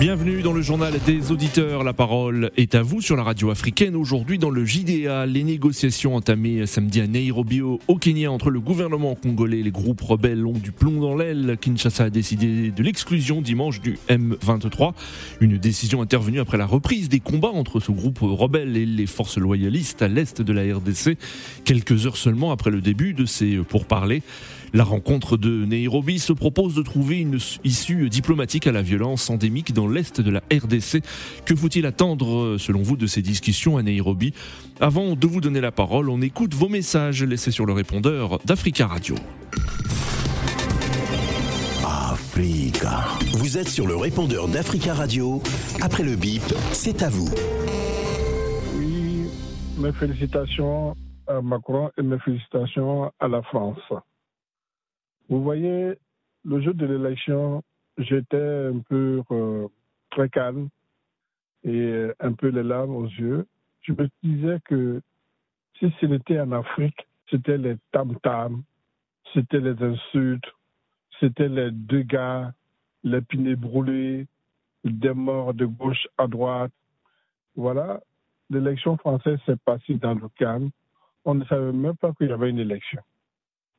Bienvenue dans le journal des auditeurs. La parole est à vous sur la radio africaine. Aujourd'hui, dans le JDA, les négociations entamées samedi à Nairobi, au Kenya, entre le gouvernement congolais et les groupes rebelles ont du plomb dans l'aile. Kinshasa a décidé de l'exclusion dimanche du M23. Une décision intervenue après la reprise des combats entre ce groupe rebelle et les forces loyalistes à l'est de la RDC, quelques heures seulement après le début de ces pourparlers. La rencontre de Nairobi se propose de trouver une issue diplomatique à la violence endémique dans l'est de la RDC. Que faut-il attendre, selon vous, de ces discussions à Nairobi? Avant de vous donner la parole, on écoute vos messages laissés sur le répondeur d'Africa Radio. Africa. Vous êtes sur le répondeur d'Africa Radio. Après le bip, c'est à vous. Oui, mes félicitations à Macron et mes félicitations à la France. Vous voyez, le jour de l'élection, j'étais un peu euh, très calme et un peu les larmes aux yeux. Je me disais que si c'était en Afrique, c'était les tam-tams, c'était les insultes, c'était les dégâts, les pinés brûlés, des morts de gauche à droite. Voilà, l'élection française s'est passée dans le calme. On ne savait même pas qu'il y avait une élection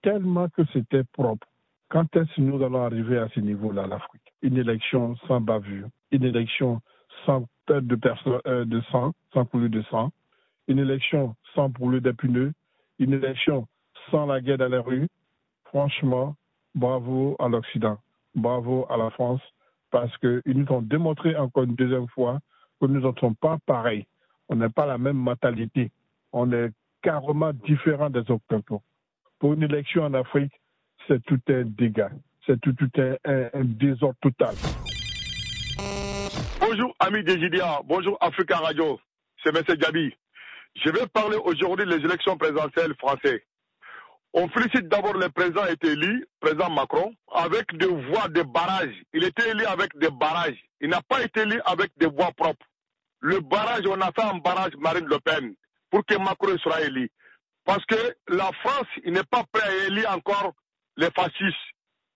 tellement que c'était propre. Quand est-ce que nous allons arriver à ce niveau-là, l'Afrique? Une élection sans bavure, une élection sans perte de, euh, de sang, sans couler de sang, une élection sans brûler des pneus, une élection sans la guerre dans les rues. Franchement, bravo à l'Occident, bravo à la France, parce qu'ils nous ont démontré encore une deuxième fois que nous ne sommes pas pareils. On n'a pas la même mentalité. On est carrément différent des Occidentaux pour une élection en Afrique, c'est tout un dégât. C'est tout, un, désordre total. Bonjour, amis des. Bonjour, Africa Radio. C'est M. Gabi. Je vais parler aujourd'hui des élections présidentielles françaises. On félicite d'abord le président été élu, président Macron, avec des voix de barrage. Il était élu avec des barrages. Il n'a pas été élu avec des voix propres. Le barrage, on a fait un barrage Marine Le Pen pour que Macron soit élu. Parce que la France, n'est pas prêt à élire encore les fascistes.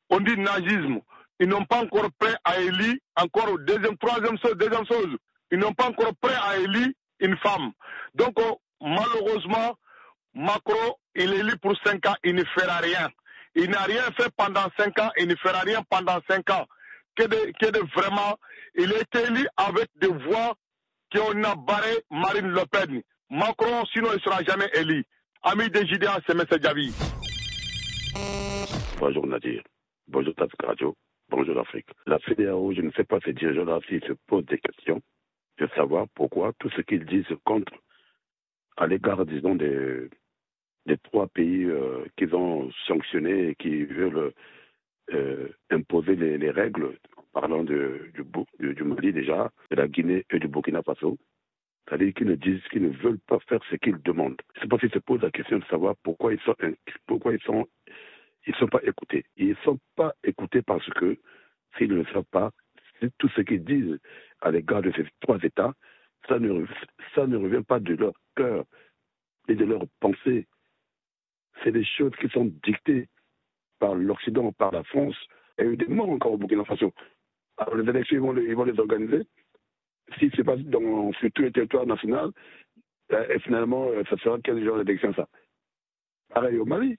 On dit nazisme. Ils n'ont pas encore prêt à élire encore deuxième, troisième chose, deuxième chose. Ils n'ont pas encore prêt à élire une femme. Donc, oh, malheureusement, Macron, il est élu pour cinq ans, il ne fera rien. Il n'a rien fait pendant cinq ans, il ne fera rien pendant cinq ans. Que de, que de vraiment, il est élu avec des voix qu'on a barré Marine Le Pen. Macron, sinon, il ne sera jamais élu. Ami c'est M. Djavi. Bonjour Nadir. Bonjour Tafik Radio. Bonjour l'Afrique. La CDAO, je ne sais pas ces dirigeants-là s'ils se posent des questions de savoir pourquoi tout ce qu'ils disent contre à l'égard, disons, des, des trois pays euh, qu'ils ont sanctionnés et qui veulent euh, imposer les, règles, en parlant du, du Mali déjà, de la Guinée et du Burkina Faso. C'est-à-dire qu'ils ne disent ne veulent pas faire ce qu'ils demandent. C'est parce qu'ils se posent la question de savoir pourquoi ils sont, pourquoi ils sont, ils sont pas écoutés. Ils ne sont pas écoutés parce que s'ils ne savent pas, tout ce qu'ils disent à l'égard de ces trois États, ça ne, ça ne revient pas de leur cœur et de leur pensée. C'est des choses qui sont dictées par l'Occident, par la France. Il y a eu des morts encore au Burkina Faso. Alors les élections, ils vont les organiser? Si c'est pas dans, sur tout le territoire national, euh, finalement, euh, ça sera quel genre d'élection ça Pareil au Mali.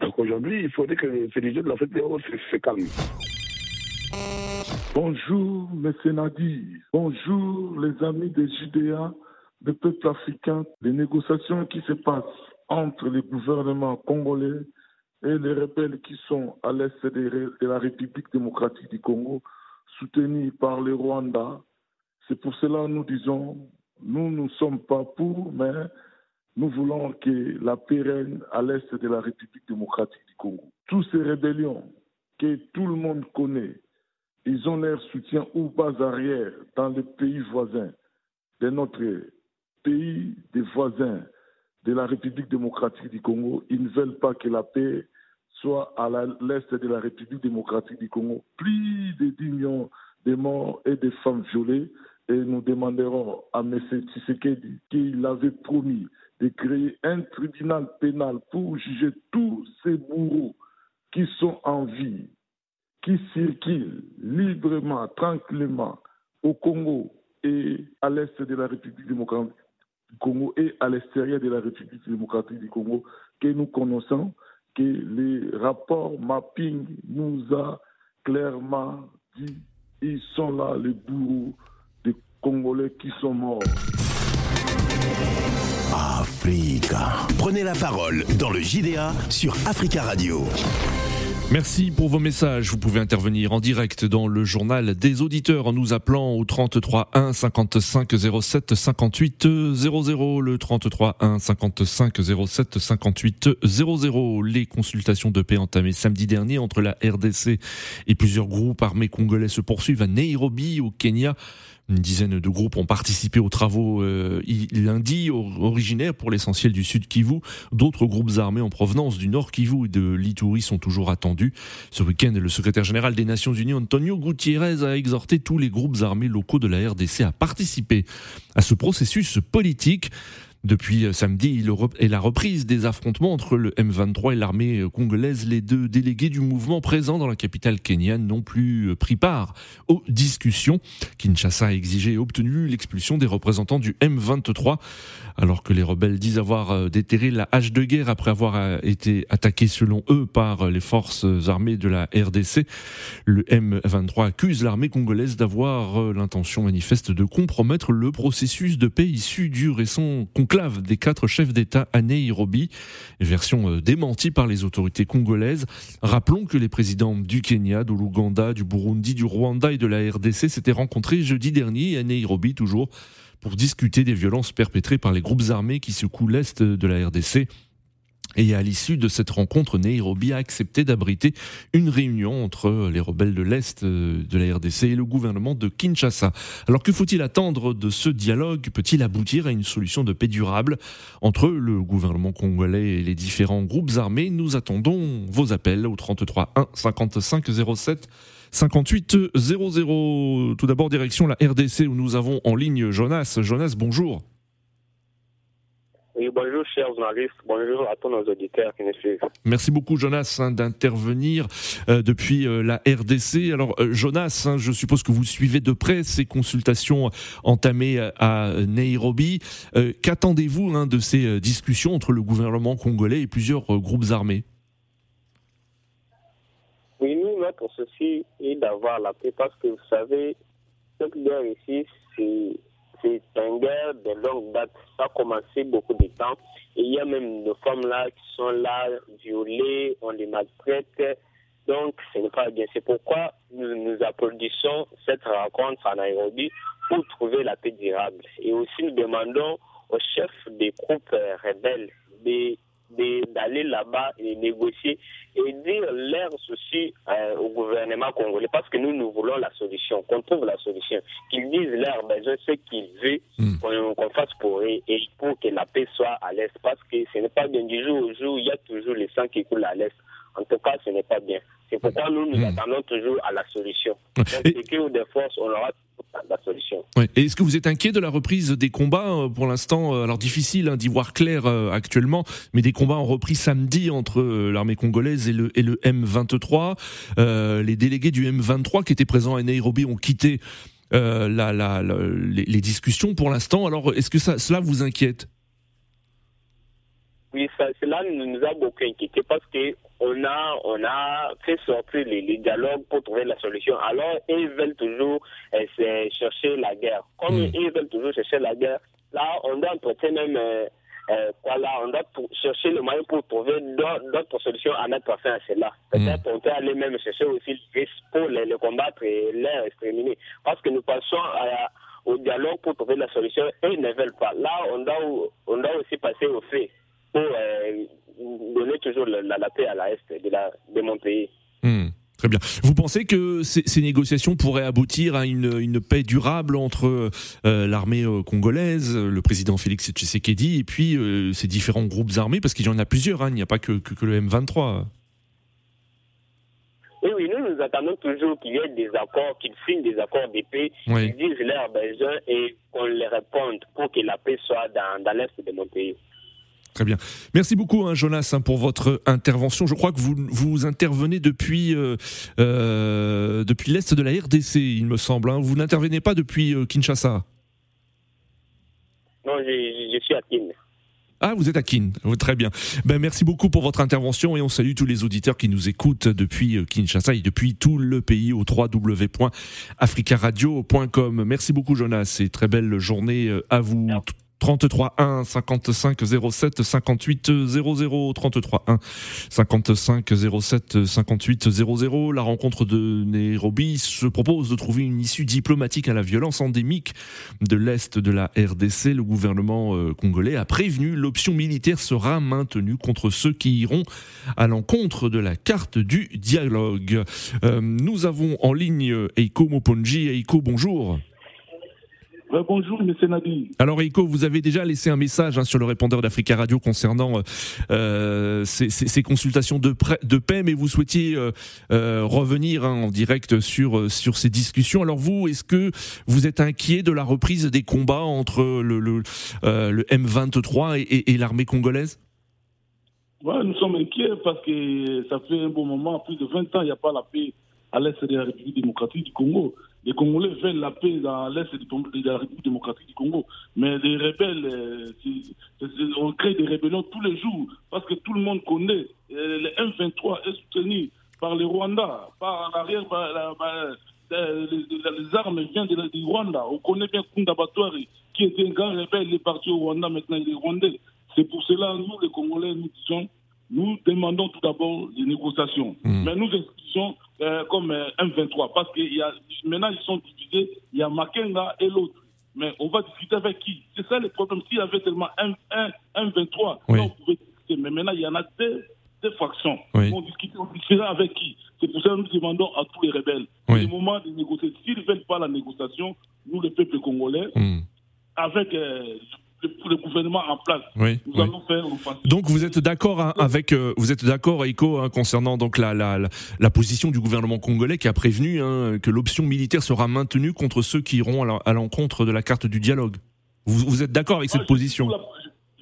Donc aujourd'hui, il faudrait que ces légions de l'Afrique de se, se calment. Bonjour, M. Nadi. Bonjour, les amis des JDA, des peuples africains. Les négociations qui se passent entre les gouvernements congolais et les rebelles qui sont à l'est de, la République démocratique du Congo, soutenus par le Rwanda, c'est pour cela que nous disons, nous ne sommes pas pour, mais nous voulons que la paix règne à l'est de la République démocratique du Congo. Toutes ces rébellions que tout le monde connaît, ils ont leur soutien ou bas arrière dans les pays voisins de notre pays, des voisins de la République démocratique du Congo. Ils ne veulent pas que la paix soit à l'est de la République démocratique du Congo. Plus de 10 millions de morts et de femmes violées et nous demanderons à M. Tshisekedi qu'il avait promis de créer un tribunal pénal pour juger tous ces bourreaux qui sont en vie, qui circulent librement, tranquillement au Congo et à l'est de la République démocratique du Congo et à l'extérieur de la République démocratique du Congo, que nous connaissons, que les rapports mapping nous a clairement dit, ils sont là les bourreaux Congolais qui sont morts. Africa. Prenez la parole dans le JDA sur Africa Radio. Merci pour vos messages. Vous pouvez intervenir en direct dans le journal des auditeurs en nous appelant au 33 1 55 07 58 00. Le 33 1 55 07 58 00. Les consultations de paix entamées samedi dernier entre la RDC et plusieurs groupes armés congolais se poursuivent à Nairobi, au Kenya. Une dizaine de groupes ont participé aux travaux euh, lundi, originaires pour l'essentiel du sud Kivu. D'autres groupes armés en provenance du nord Kivu et de l'Ituri sont toujours attendus. Ce week-end, le secrétaire général des Nations Unies, Antonio Gutiérrez, a exhorté tous les groupes armés locaux de la RDC à participer à ce processus politique. Depuis euh, samedi et la reprise des affrontements entre le M23 et l'armée euh, congolaise, les deux délégués du mouvement présents dans la capitale kenyane n'ont plus euh, pris part aux discussions. Kinshasa a exigé et obtenu l'expulsion des représentants du M23, alors que les rebelles disent avoir déterré la hache de guerre après avoir été attaqués selon eux par les forces armées de la RDC. Le M23 accuse l'armée congolaise d'avoir l'intention manifeste de compromettre le processus de paix issu du récent conclave des quatre chefs d'État à Nairobi, version euh, démentie par les autorités congolaises. Rappelons que les présidents du Kenya, de l'Ouganda, du Burundi, du Rwanda et de la RDC s'étaient rencontrés jeudi dernier à Nairobi toujours pour discuter des violences perpétrées par les groupes armés qui secouent l'Est de la RDC et à l'issue de cette rencontre, Nairobi a accepté d'abriter une réunion entre les rebelles de l'Est euh, de la RDC et le gouvernement de Kinshasa. Alors que faut-il attendre de ce dialogue? Peut-il aboutir à une solution de paix durable? Entre le gouvernement congolais et les différents groupes armés Nous attendons vos appels au 33 1 55 07 58 00. Tout d'abord, direction la RDC où nous avons en ligne Jonas. Jonas, bonjour. Oui, bonjour chers journalistes, bonjour à tous nos auditeurs qui nous suivent. Merci beaucoup Jonas hein, d'intervenir euh, depuis euh, la RDC. Alors euh, Jonas, hein, je suppose que vous suivez de près ces consultations entamées à Nairobi. Qu'attendez-vous hein, de ces discussions entre le gouvernement congolais et plusieurs groupes armés? Oui, nous, notre souci est d'avoir la paix parce que vous savez, cette guerre ici, c'est c'est une guerre de longue date. Ça a commencé beaucoup de temps. Et il y a même des femmes là qui sont là, violées, on les maltraite. Donc, ce n'est pas bien. C'est pourquoi nous, nous applaudissons cette rencontre à Nairobi pour trouver la paix durable. Et aussi, nous demandons aux chefs des groupes rebelles de d'aller là-bas et négocier et dire leurs soucis euh, au gouvernement congolais parce que nous, nous voulons la solution, qu'on trouve la solution, qu'ils disent leurs besoins, ce qu'ils veulent, hmm. qu'on fasse pour eux et pour que la paix soit à l'Est parce que ce n'est pas bien du jour au jour, il y a toujours le sang qui coule à l'Est. En tout cas, ce n'est pas bien. C'est pourquoi nous, nous hmm. attendons toujours à la solution. Donc, et... que des forces, on aura la solution. Et est-ce que vous êtes inquiet de la reprise des combats euh, pour l'instant euh, Alors difficile hein, d'y voir clair euh, actuellement, mais des combats ont repris samedi entre l'armée congolaise et le, et le M23. les délégués du M23 qui étaient présents à Nairobi ont quitté la, la, les, discussions pour l'instant. Alors est-ce que cela vous inquiète? Oui, ça, cela nous a beaucoup inquiété parce que on a, on a fait sortir les, dialogues pour trouver la solution. Alors, ils veulent toujours euh, chercher la guerre. Comme hmm. ils veulent toujours chercher la guerre, là, on doit entretenir même, euh, euh, voilà, on doit chercher le moyen pour trouver d'autres solutions à mettre fin à cela. Hmm. Peut-être on peut aller même chercher aussi le pour les, combattre et les exterminer. Parce que nous passons au dialogue pour trouver la solution et ils ne veulent pas. Là, on doit, on doit aussi passer au fait pour euh, donner toujours la, la, paix à l'Est de, la, de mon pays. Hmm, très bien. Vous pensez que ces, ces, négociations pourraient aboutir à une, une paix durable entre euh, l'armée euh, congolaise, le président Félix Tshisekedi et puis euh, ces différents groupes armés? Parce qu'il y en a plusieurs, hein, il n'y a pas que, que, que le M23. Oui, oui, nous, nous attendons toujours qu'il y ait des accords, qu'ils signent des accords de paix, qu'ils disent leurs besoins et qu'on les réponde pour que la paix soit dans, dans l'Est de mon pays. Très bien. Merci beaucoup, hein, Jonas, hein, pour votre intervention. Je crois que vous, vous intervenez depuis, euh, euh, depuis l'Est de la RDC, il me semble. Hein. Vous n'intervenez pas depuis euh, Kinshasa? Non, je, je suis à Kin. Ah, vous êtes à Kin. Oh, Très bien. Ben, merci beaucoup pour votre intervention et on salue tous les auditeurs qui nous écoutent depuis Kinshasa et depuis tout le pays au www.africaradio.com. Merci beaucoup, Jonas, et très belle journée à vous. 33 1 55 07 58 00 33 1 55 07 58 00 la rencontre de Nairobi se propose de trouver une issue diplomatique à la violence endémique de l'est de la RDC le gouvernement euh, congolais a prévenu l'option militaire sera maintenue contre ceux qui iront à l'encontre de la carte du dialogue. Euh, nous avons en ligne Eiko Moponji. Eiko bonjour Ouais, bonjour, M. Nadi. Alors Eiko, vous avez déjà laissé un message hein, sur le répondeur d'Africa Radio concernant euh, euh, ces, ces- ces consultations de, de paix, mais vous souhaitiez euh, euh, revenir hein, en direct sur, euh, sur ces discussions. Alors vous, est-ce que vous êtes inquiet de la reprise des combats entre le, le, euh, le M23 et, et- et l'armée congolaise? Ouais, nous sommes inquiets parce que ça fait un bon moment, plus de 20 ans, il n'y a pas la paix à l'est de la République démocratique du Congo. Les Congolais veulent la paix dans l'est de la République démocratique du Congo. Mais les rebelles, euh, on crée des rébellions tous les jours parce que tout le monde connaît. euh, Le M23 est soutenu par le Rwanda, par l'arrière, euh, les, les- les armes viennent du Rwanda. On connaît bien Kunda Batwari, qui était un grand rebelle, il est parti au Rwanda, maintenant il est rwandais. C'est pour cela, nous, les Congolais, nous disons, nous demandons tout d'abord des négociations. Mm. Mais nous expliquons euh, comme euh, M23, parce que y a, maintenant ils sont divisés, il y a Makenga et l'autre. Mais on va discuter avec qui? C'est ça le problème. S'il y avait tellement un, un, un 23, Oui. là, on pouvait discuter. Mais maintenant, il y en a deux, deux fractions. Oui. On discute, on discutera avec qui? C'est pour ça que nous demandons à tous les rebelles. Oui. C'est le moment de négocier. S'ils ne veulent pas la négociation, nous, le peuple congolais, Hmm. avec euh, le, gouvernement en place, Oui, nous oui. allons faire l'offensive. Donc vous êtes d'accord hein, avec euh, vous êtes d'accord Eiko hein, concernant donc la, la, la, position du gouvernement congolais qui a prévenu hein, que l'option militaire sera maintenue contre ceux qui iront à l'encontre de la carte du dialogue. Vous, vous êtes d'accord avec Moi, cette je suis position la-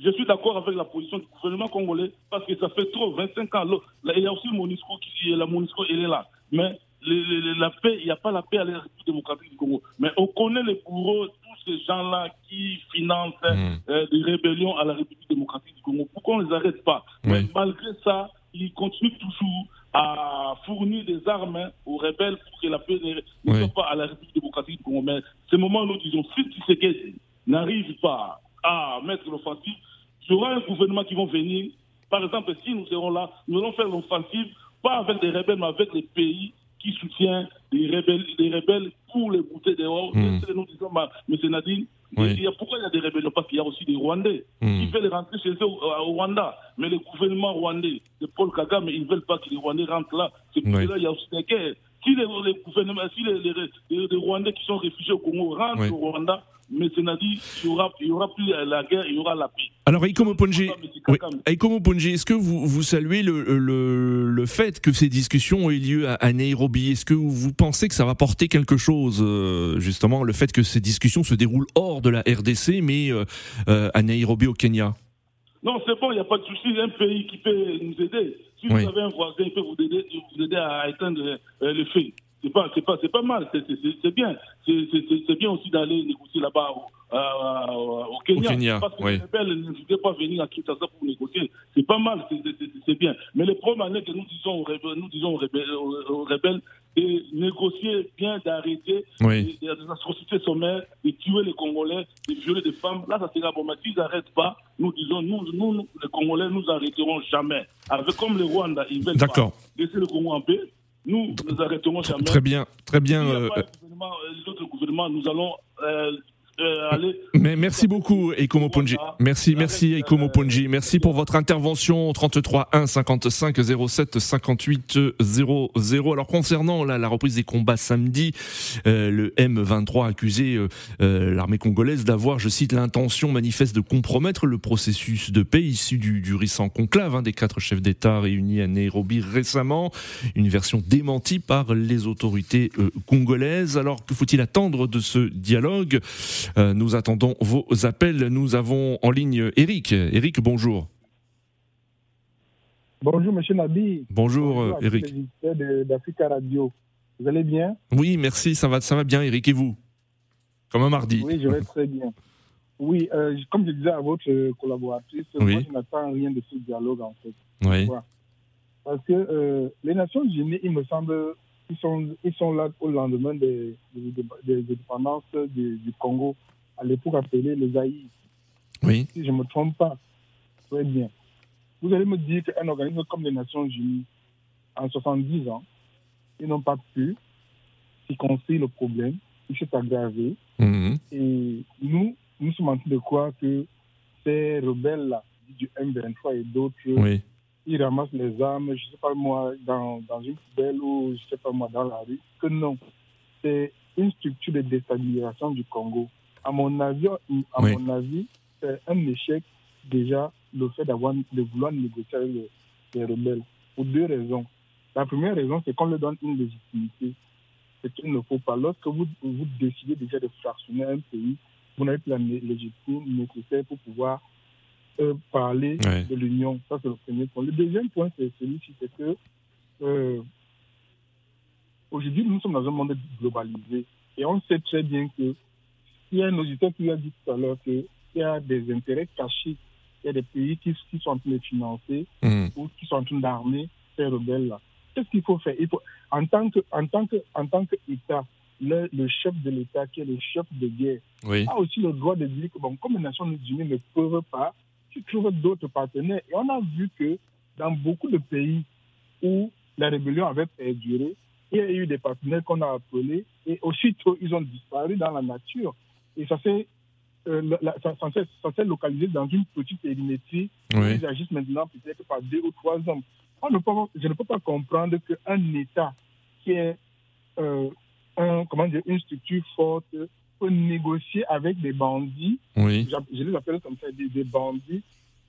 Je suis d'accord avec la position du gouvernement congolais parce que ça fait trop, 25 ans. Là, il y a aussi Monisco qui la Monisco, elle est là. Mais la paix, il n'y a pas la paix à la République démocratique du Congo. Mais on connaît les bourreaux, ces gens-là qui financent Hmm. euh, des rébellions à la République démocratique du Congo. Pourquoi on ne les arrête pas Oui. Mais Malgré ça, ils continuent toujours à fournir des armes aux rebelles pour que la paix ne, ne Oui. soit pas à la République démocratique du Congo. Mais ce moment, nous disons, si Tshisekedi n'arrive pas à mettre l'offensive, il y aura un gouvernement qui va venir. Par exemple, si nous serons là, nous allons faire l'offensive, pas avec des rebelles, mais avec les pays qui soutiennent des rebelles, des rebelles pour les bouter dehors. Mm. Que Nous disons, bah, M. Nadine, Oui. il y a, pourquoi il y a des rébellions Parce qu'il y a aussi des Rwandais Mm. qui veulent rentrer chez eux au, au Rwanda. Mais le gouvernement rwandais de Paul Kagame, ils ne veulent pas que les Rwandais rentrent là. C'est pour Oui. cela qu'il y a aussi des guerres. Si les, les gouvernements, si les, les, les- les Rwandais qui sont réfugiés au Congo rentrent Oui. au Rwanda, M. Nadi, il y aura, plus la guerre, il y aura la paix. Alors Pas M. oui, est-ce que vous, vous saluez le, le, le fait que ces discussions aient lieu à, à Nairobi? Est-ce que vous pensez que ça va porter quelque chose, euh, justement, le fait que ces discussions se déroulent hors de la RDC, mais euh, euh, à Nairobi au Kenya? Non, c'est bon, il n'y a pas de souci. Un pays qui peut nous aider. Si Oui. vous avez un voisin qui peut vous aider, vous aider à éteindre euh, le feu, c'est pas, c'est pas, c'est pas mal. C'est, bien. C'est, bien aussi d'aller négocier là-bas au, euh, au Kenya. Au Kenya, parce que oui. les rebelles n'hésitez pas venir à Kinshasa pour négocier. C'est pas mal. C'est, bien. Mais le problème que nous disons aux rebelles, nous disons aux rebelles, rebelles de négocier bien, d'arrêter Oui. des, des atrocités sommaires, de tuer les Congolais, de violer des femmes. Là, ça sera bon. Mais s'ils n'arrêtent pas, nous disons, nous, nous, les Congolais, nous arrêterons jamais. Avec comme le Rwanda, ils veulent pas laisser le Congo en paix. Nous, nous arrêterons jamais. Très bien, très bien. Euh, pas un gouvernement, euh, les autres gouvernements, nous allons euh. Merci beaucoup, Eiko Moponji. Merci, merci, Eiko Moponji. Merci pour votre intervention. 33 1 55 07 58 00. Alors, concernant la, reprise des combats samedi, euh, le M23 a accusé euh, euh, l'armée congolaise d'avoir, je cite, l'intention manifeste de compromettre le processus de paix issu du, du récent conclave hein, des quatre chefs d'État réunis à Nairobi récemment. Une version démentie par les autorités congolaises. Alors, que faut-il attendre de ce dialogue? Nous attendons vos appels. Nous avons en ligne Eric. Eric, bonjour. Bonjour, monsieur Nabi. Bonjour, Bonjour Eric. d'Africa Radio. Vous allez bien? Oui, merci, ça va, ça va bien, Eric, et vous? Comme un mardi. Oui, je vais très bien. Oui, euh, comme je disais à votre collaboratrice, Oui. moi, je n'attends rien de ce dialogue, en fait. Oui, Parce que euh, les Nations Unies, il me semble, ils sont, ils sont là au lendemain des, des, des- des dépendances du, du Congo, à l'époque appelée les Zaïre. oui, si je ne me trompe pas. Très bien. Vous allez me dire qu'un organisme comme les Nations Unies, en 70 ans, ils n'ont pas pu circonscrire le problème, il s'est aggravé. mhm, Et nous, nous sommes en train de croire que ces rebelles-là, du M23 et d'autres, oui, ils ramassent les armes, je ne sais pas moi, dans, dans une poubelle ou je ne sais pas moi, dans la rue. Que non. C'est une structure de déstabilisation du Congo. À mon avis, à Oui. mon avis, c'est un échec déjà le fait d'avoir de vouloir négocier avec les, les rebelles. Pour deux raisons. La première raison, c'est qu'on leur donne une légitimité. C'est qu'il ne faut pas. Lorsque vous, vous décidez déjà de fractionner un pays, vous n'avez plus la légitimité nécessaire pour pouvoir euh, parler de l'Union. Ça, c'est le premier point. Le deuxième point, c'est celui-ci, c'est que euh, aujourd'hui, nous sommes dans un monde globalisé et on sait très bien que il y a un auditeur qui a dit tout à l'heure qu'il y a des intérêts cachés. Il y a des pays qui, qui sont en train de financer mhm, ou qui sont en train d'armer ces rebelles-là. Qu'est-ce qu'il faut faire? Il faut, en tant que, en tant que, en tant qu'État, le, le chef de l'État, qui est le chef de guerre, oui, a aussi le droit de dire que, bon, comme les Nations Unies ne peuvent pas, tu trouves d'autres partenaires. Et on a vu que dans beaucoup de pays où la rébellion avait perduré, il y a eu des partenaires qu'on a appelés et aussitôt ils ont disparu dans la nature. Et ça s'est euh, ça- ça localisé dans une petite périmétrie oui, ils agissent maintenant peut-être par deux ou trois hommes. On ne peut pas- je ne peux pas comprendre qu'un État qui est euh, un, comment dire, une structure forte peut négocier avec des bandits, oui, je les appelle comme ça des, des bandits,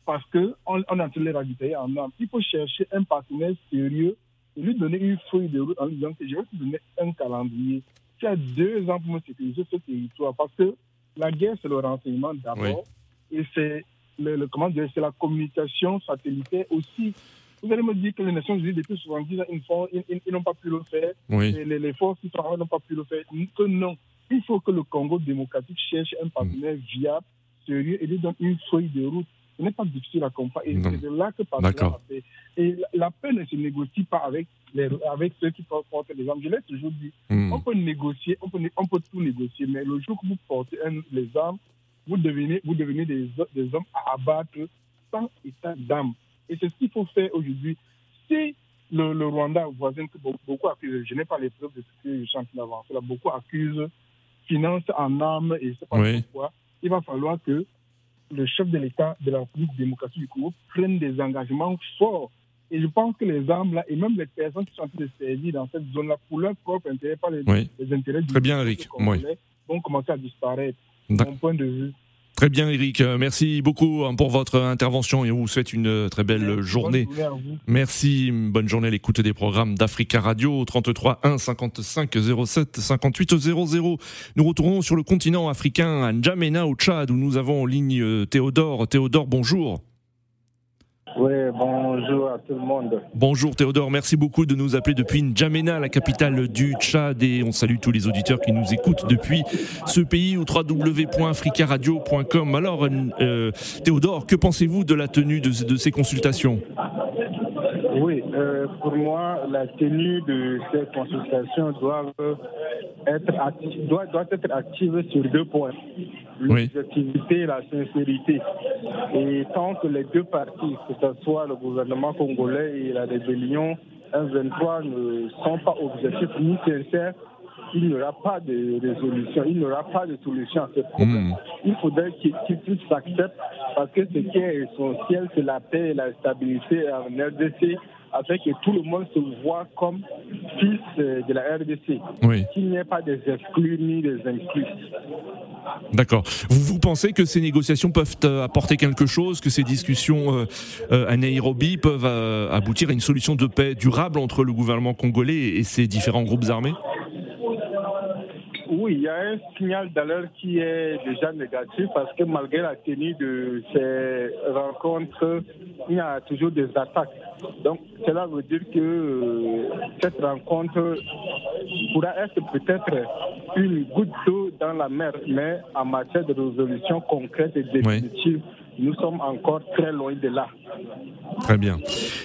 parce qu'on on train de les ravitailler en armes. Il faut chercher un partenaire sérieux et lui donner une feuille de route en lui disant que je vais te donner un calendrier. Tu as deux ans pour me sécuriser ce territoire parce que la guerre, c'est le renseignement d'abord et c'est le, le- comment dire, c'est la communication satellitaire aussi. Vous allez me dire que les Nations Unies, depuis 70 ans, ils, n'ont pas pu le faire. oui, Et les, les forces qui en n'ont pas pu le faire. Que non. Il faut que le Congo démocratique cherche un partenaire viable, sérieux et lui donne une feuille de route. Ce n'est pas difficile à comprendre. Et c'est de là que D'accord. partenaire a fait. Et la, la paix ne se négocie pas avec, les, avec ceux qui portent les armes. Je l'ai toujours dit. mhm, On peut négocier, on peut, né- on peut tout négocier, mais le jour que vous portez un- les armes, vous devenez, vous devenez des, des hommes à abattre sans état d'âme. Et c'est ce qu'il faut faire aujourd'hui. Si le, le Rwanda voisin que be- beaucoup accusent, je n'ai pas les preuves de ce que je suis en train d'avancer, là, beaucoup accusent finance en armes et c'est pas Oui. pourquoi, il va falloir que le chef de l'État de la République démocratique du Congo prenne des engagements forts. Et je pense que les armes là, et même les personnes qui sont en train de servir dans cette zone-là, pour leur propre intérêt, pas les, Oui. les intérêts du Très bien, Eric. congolais, vont commencer à disparaître. D'ac- Mon point de vue. Très bien, Eric. Euh, Merci beaucoup hein, pour votre intervention et on vous souhaite une euh, très belle journée. Merci, bonne journée à l'écoute des programmes d'Africa Radio 33 1 55 07 58 00. Nous retournons sur le continent africain à N'Djamena au Tchad où nous avons en ligne euh, Théodore. Théodore, bonjour. Oui, bonjour à tout le monde. Bonjour Théodore, merci beaucoup de nous appeler depuis N'Djamena, la capitale du Tchad et on salue tous les auditeurs qui nous écoutent depuis ce pays au www.africaradio.com. Alors euh, Théodore, que pensez-vous de la tenue de, ces consultations? Euh, pour moi, la tenue de ces consultations doit être, acti- doit, doit être active sur deux points. L'objectivité et la sincérité. Et tant que les deux parties, que ce soit le gouvernement congolais et la rébellion M23, ne sont pas objectifs ni sincères, il n'y aura pas de résolution, il n'y aura pas de solution à ce problème. Hmm. Il faudrait qu'ils qu'ils puissent s'accepter parce que ce qui est essentiel, c'est la paix et la stabilité en RDC afin que tout le monde se voit comme fils euh, de la RDC. Oui. Qu'il n'y ait pas des exclus ni des inclus. D'accord. Vous, vous pensez que ces négociations peuvent euh, apporter quelque chose, que ces discussions euh, à Nairobi peuvent euh, aboutir à une solution de paix durable entre le gouvernement congolais et ses différents groupes armés? Y y a un signal d'alerte qui est déjà négatif parce que malgré la tenue de ces rencontres, il y a toujours des attaques. Donc cela veut dire que euh, cette rencontre pourra être peut-être une goutte d'eau dans la mer, mais en matière de résolution concrète et définitive, nous sommes encore très loin de là. Très bien.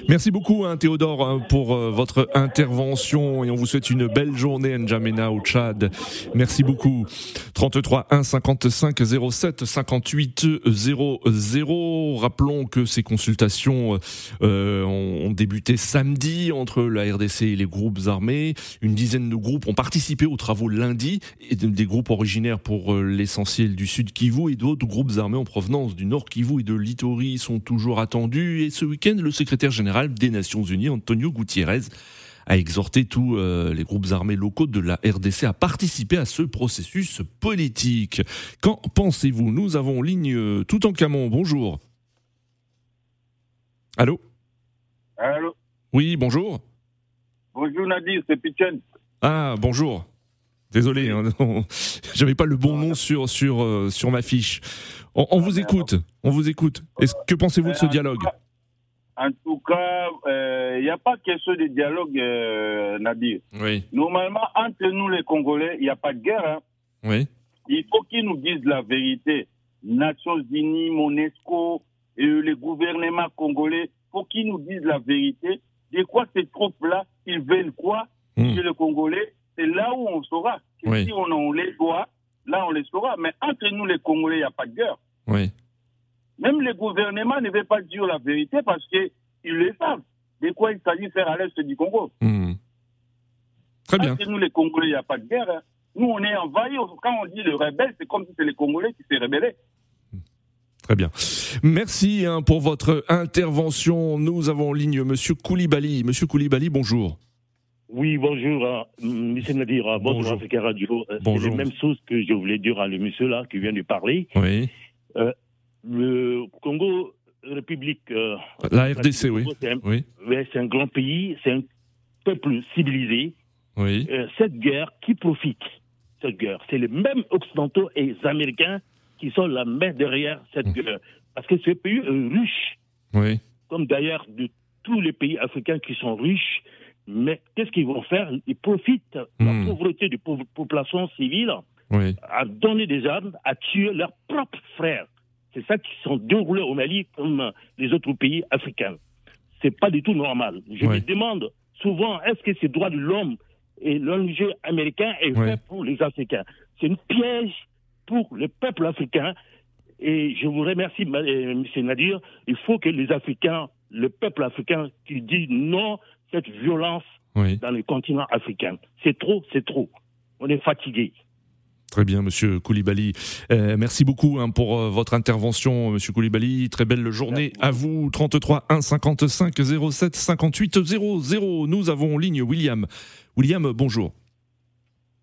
Merci beaucoup hein, Théodore hein, pour euh, votre intervention et on vous souhaite une belle journée N'Djamena au Tchad. Merci beaucoup. 33 1 55 07 58 00. Rappelons que ces consultations euh, ont, débuté samedi entre la RDC et les groupes armés. Une dizaine de groupes ont participé aux travaux lundi et des groupes originaires pour euh, l'essentiel du Sud Kivu et d'autres groupes armés en provenance du Nord Kivu et de Litori sont toujours attendus et ce week-end le secrétaire général des Nations Unies Antonio Gutiérrez a exhorté tous euh, les groupes armés locaux de la RDC à participer à ce processus politique. Qu'en pensez-vous? Nous avons ligne euh, tout en camon. Bonjour. Allô? Allô? Oui, bonjour. Bonjour Nadir, c'est Pichen. Ah, bonjour. Désolé, hein, j'avais pas le bon nom sur, sur, euh, sur ma fiche. On, vous écoute, on vous écoute. Est-ce que pensez-vous de ce dialogue En tout cas, il euh, n'y a pas question de dialogue, euh, Nadir. Oui. Normalement, entre nous les Congolais, il n'y a pas de guerre. Hein. Oui. Il faut qu'ils nous disent la vérité. Nations Unies, Monesco, et les gouvernements congolais, faut qu'ils nous disent la vérité. De quoi ces troupes-là, ils veulent quoi? Hmm. chez les Congolais C'est là où on saura. Si on en les doit, là on les saura. Mais entre nous les Congolais, il n'y a pas de guerre. Oui. Même les gouvernements ne veulent pas dire la vérité parce qu'ils le savent. De quoi il s'agit de faire à l'est du Congo. Hmm. Très bien. Parce nous, les Congolais, il n'y a pas de guerre. Hein. Nous, on est envahis. Quand on dit le rebelle, c'est comme si c'était les Congolais qui s'est rebellés. Très bien. Merci hein, pour votre intervention. Nous avons en ligne Monsieur Koulibaly. Monsieur Koulibaly, bonjour. Oui, bonjour, hein. Monsieur Nadir, hein. bonjour, bonjour. Africa Radio. Euh, c'est la même chose que je voulais dire à le monsieur là qui vient de parler. Oui. Euh, le Congo République. Euh, la RDC, oui. C'est un, oui. c'est un grand pays, c'est un peuple civilisé. Oui. Euh, cette guerre, qui profite Cette guerre, c'est les mêmes Occidentaux et les Américains qui sont la main derrière cette mmh. guerre. Parce que ce pays est riche. Oui. Comme d'ailleurs de tous les pays africains qui sont riches. Mais qu'est-ce qu'ils vont faire? Ils profitent de la mmh. pauvreté de la population à donner des armes, à tuer leurs propres frères. C'est ça qui sont déroulés au Mali comme les autres pays africains. C'est pas du tout normal. Je me demande souvent, est-ce que ces droits de l'homme et l'enjeu américain est fait pour les Africains? C'est une piège pour le peuple africain. Et je vous remercie, euh, M. Nadir. Il faut que les Africains, le peuple africain, qui dit non cette violence dans le continent africain. C'est trop, c'est trop. On est fatigué. Très bien, Monsieur Koulibaly. Euh, merci beaucoup hein, pour euh, votre intervention, Monsieur Koulibaly. Très belle journée à vous. 33 1 55 07 58 00. Nous avons en ligne William. William, bonjour.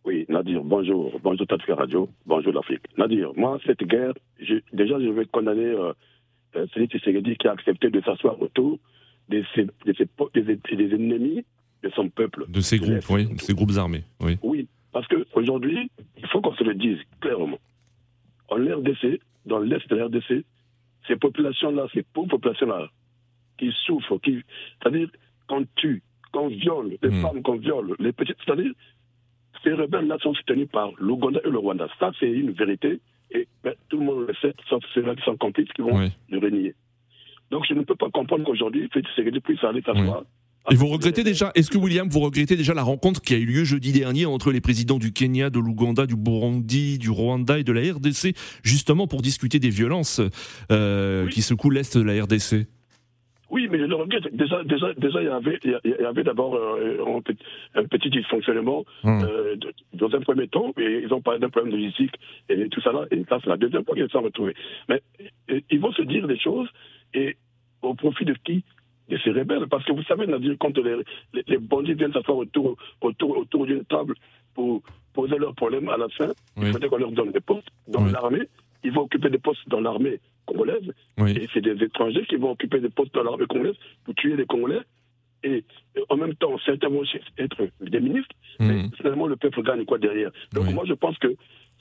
Oui, Nadir, bonjour. Bonjour Tafika Radio. Bonjour l'Afrique. Nadir, moi, cette guerre, déjà, je vais condamner euh, euh Tshisekedi qui a accepté de s'asseoir autour des, ennemis de son peuple. De ses groupes, oui, de ses groupes armés. Oui, oui parce qu'aujourd'hui, il faut qu'on se le dise clairement. En RDC, dans l'est de la RDC, ces populations-là, ces pauvres populations-là, qui souffrent, qui, c'est-à-dire qu'on tue, qu'on viole, les hmm. femmes qu'on viole, les petites, c'est-à-dire ces rebelles-là sont soutenus par l'Ouganda et le Rwanda. Ça, c'est une vérité. Et ben, tout le monde le sait, sauf ceux-là qui sont complices qui vont le renier. Donc, je ne peux pas comprendre qu'aujourd'hui, Félix Tshisekedi puisse aller s'asseoir. Et vous regrettez déjà, est-ce que William, vous regrettez déjà la rencontre qui a eu lieu jeudi dernier entre les présidents du Kenya, de l'Ouganda, du Burundi, du Rwanda et de la RDC, justement pour discuter des violences euh, qui secouent l'Est de la RDC oui, mais je le regrette. Déjà, déjà, déjà il y avait, il y avait d'abord euh, un, petit dysfonctionnement hum. euh, dans un premier temps, et ils ont parlé d'un problème logistique et tout ça là, et ça c'est la deuxième fois qu'ils se sont retrouvés. Mais ils vont se dire des choses, et au profit de qui? De ces rebelles. Parce que vous savez, quand les, les, bandits viennent s'asseoir autour, autour, autour d'une table pour poser leurs problèmes à la fin, il faudrait qu'on leur donne des postes dans l'armée. Ils vont occuper des postes dans l'armée congolaise. Et c'est des étrangers qui vont occuper des postes dans l'armée congolaise pour tuer les Congolais. et en même temps, certains vont être des ministres, mais hmm. finalement, le peuple gagne quoi derrière? Donc, moi, je pense que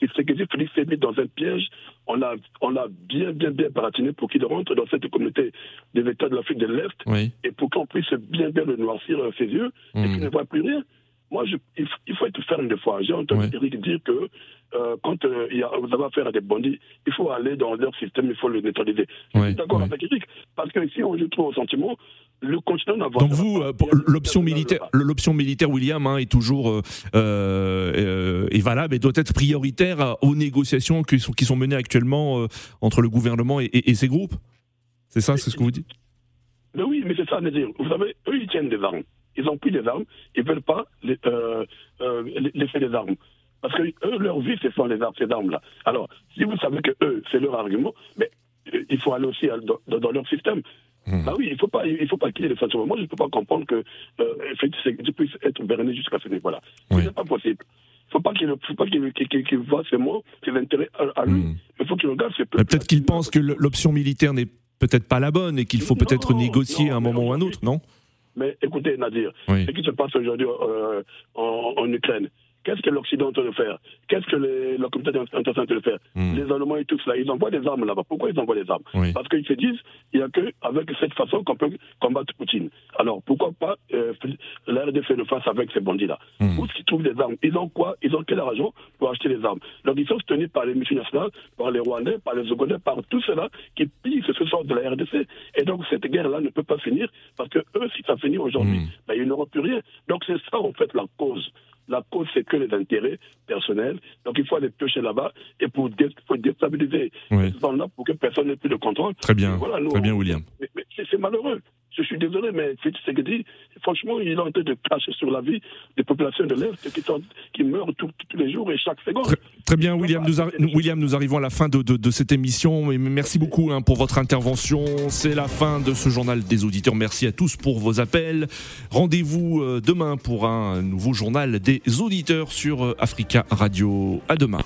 que dit Félix s'est mis dans un piège. On l'a on a bien, bien, bien baratiné pour qu'il rentre dans cette communauté des États de l'Afrique de l'Est et pour qu'on puisse bien, bien le noircir ses yeux et qu'il hmm. ne voit plus rien. Moi, je, il, faut être ferme des fois. J'ai entendu Eric dire que euh, quand euh, il y a, vous avez affaire à des bandits, il faut aller dans leur système, il faut le neutraliser. Je suis d'accord avec Eric, parce que si on joue trop au sentiment, le continent n'avance Donc vous, euh, l'option militaire, l'option militaire, William, hein, est toujours est valable et doit être prioritaire aux négociations qui sont, qui sont menées actuellement entre le gouvernement et, et, ses groupes. C'est ça, c'est ce que vous dites? Mais Oui, mais c'est ça, dire. Vous savez, eux, ils tiennent des armes ils ont pris des armes, ils ne veulent pas euh, euh, l'effet des armes. Parce que eux, leur vie, ce sont les armes, ces armes-là. Alors, si vous savez que eux, c'est leur argument, mais euh, il faut aller aussi dans, leur système. Ah oui, il ne faut pas, il faut pas qu'il y ait des sentiments. Moi, je ne peux pas comprendre que euh, puisse être berné jusqu'à ce niveau-là. Ce n'est pas possible. Il faut pas qu'il faut pas qu'il voit ses mots, ses intérêts à, lui. Hmm. Il faut qu'il regarde ses Peut-être qu'il pense que l'option militaire n'est peut-être pas la bonne et qu'il faut peut-être négocier à un moment ou à un autre, non? Mais écoutez, Nadir, ce qui se passe aujourd'hui euh, en, Ukraine, Qu'est-ce que l'Occident est en train de faire? Qu'est-ce que les, la communauté internationale est en train de faire? Hmm. Les Allemands et tout cela, ils envoient des armes là-bas. Pourquoi ils envoient des armes? Parce qu'ils se disent il n'y a qu'avec cette façon qu'on peut combattre Poutine. Alors pourquoi pas euh, la RDC le face avec ces bandits-là? Mmh. Où est-ce qu'ils trouvent des armes? Ils ont quoi? Ils ont quel argent pour acheter des armes? Donc ils sont soutenus par les multinationales, par les Rwandais, par les Ougandais, par tout cela qui pillent ce sort de la RDC. Et donc cette guerre-là ne peut pas finir parce que eux, si ça finit aujourd'hui, mmh. ben, ils n'auront plus rien. Donc c'est ça en fait la cause. La cause, c'est que les intérêts personnels. Donc, il faut aller piocher là-bas et pour, déstabiliser oui. là pour que personne n'ait plus de contrôle. Très bien. Très bien, William. mais c'est malheureux je suis désolé, mais Félix Tshisekedi, franchement, il est en train de cracher sur la vie des populations de l'Est qui, meurent tous les jours et chaque seconde. Très, bien, William nous, William, nous arrivons à la fin de, de, cette émission. merci beaucoup hein, pour votre intervention. C'est la fin de ce journal des auditeurs. Merci à tous pour vos appels. Rendez-vous euh, demain pour un nouveau journal des auditeurs sur euh, Africa Radio. À demain.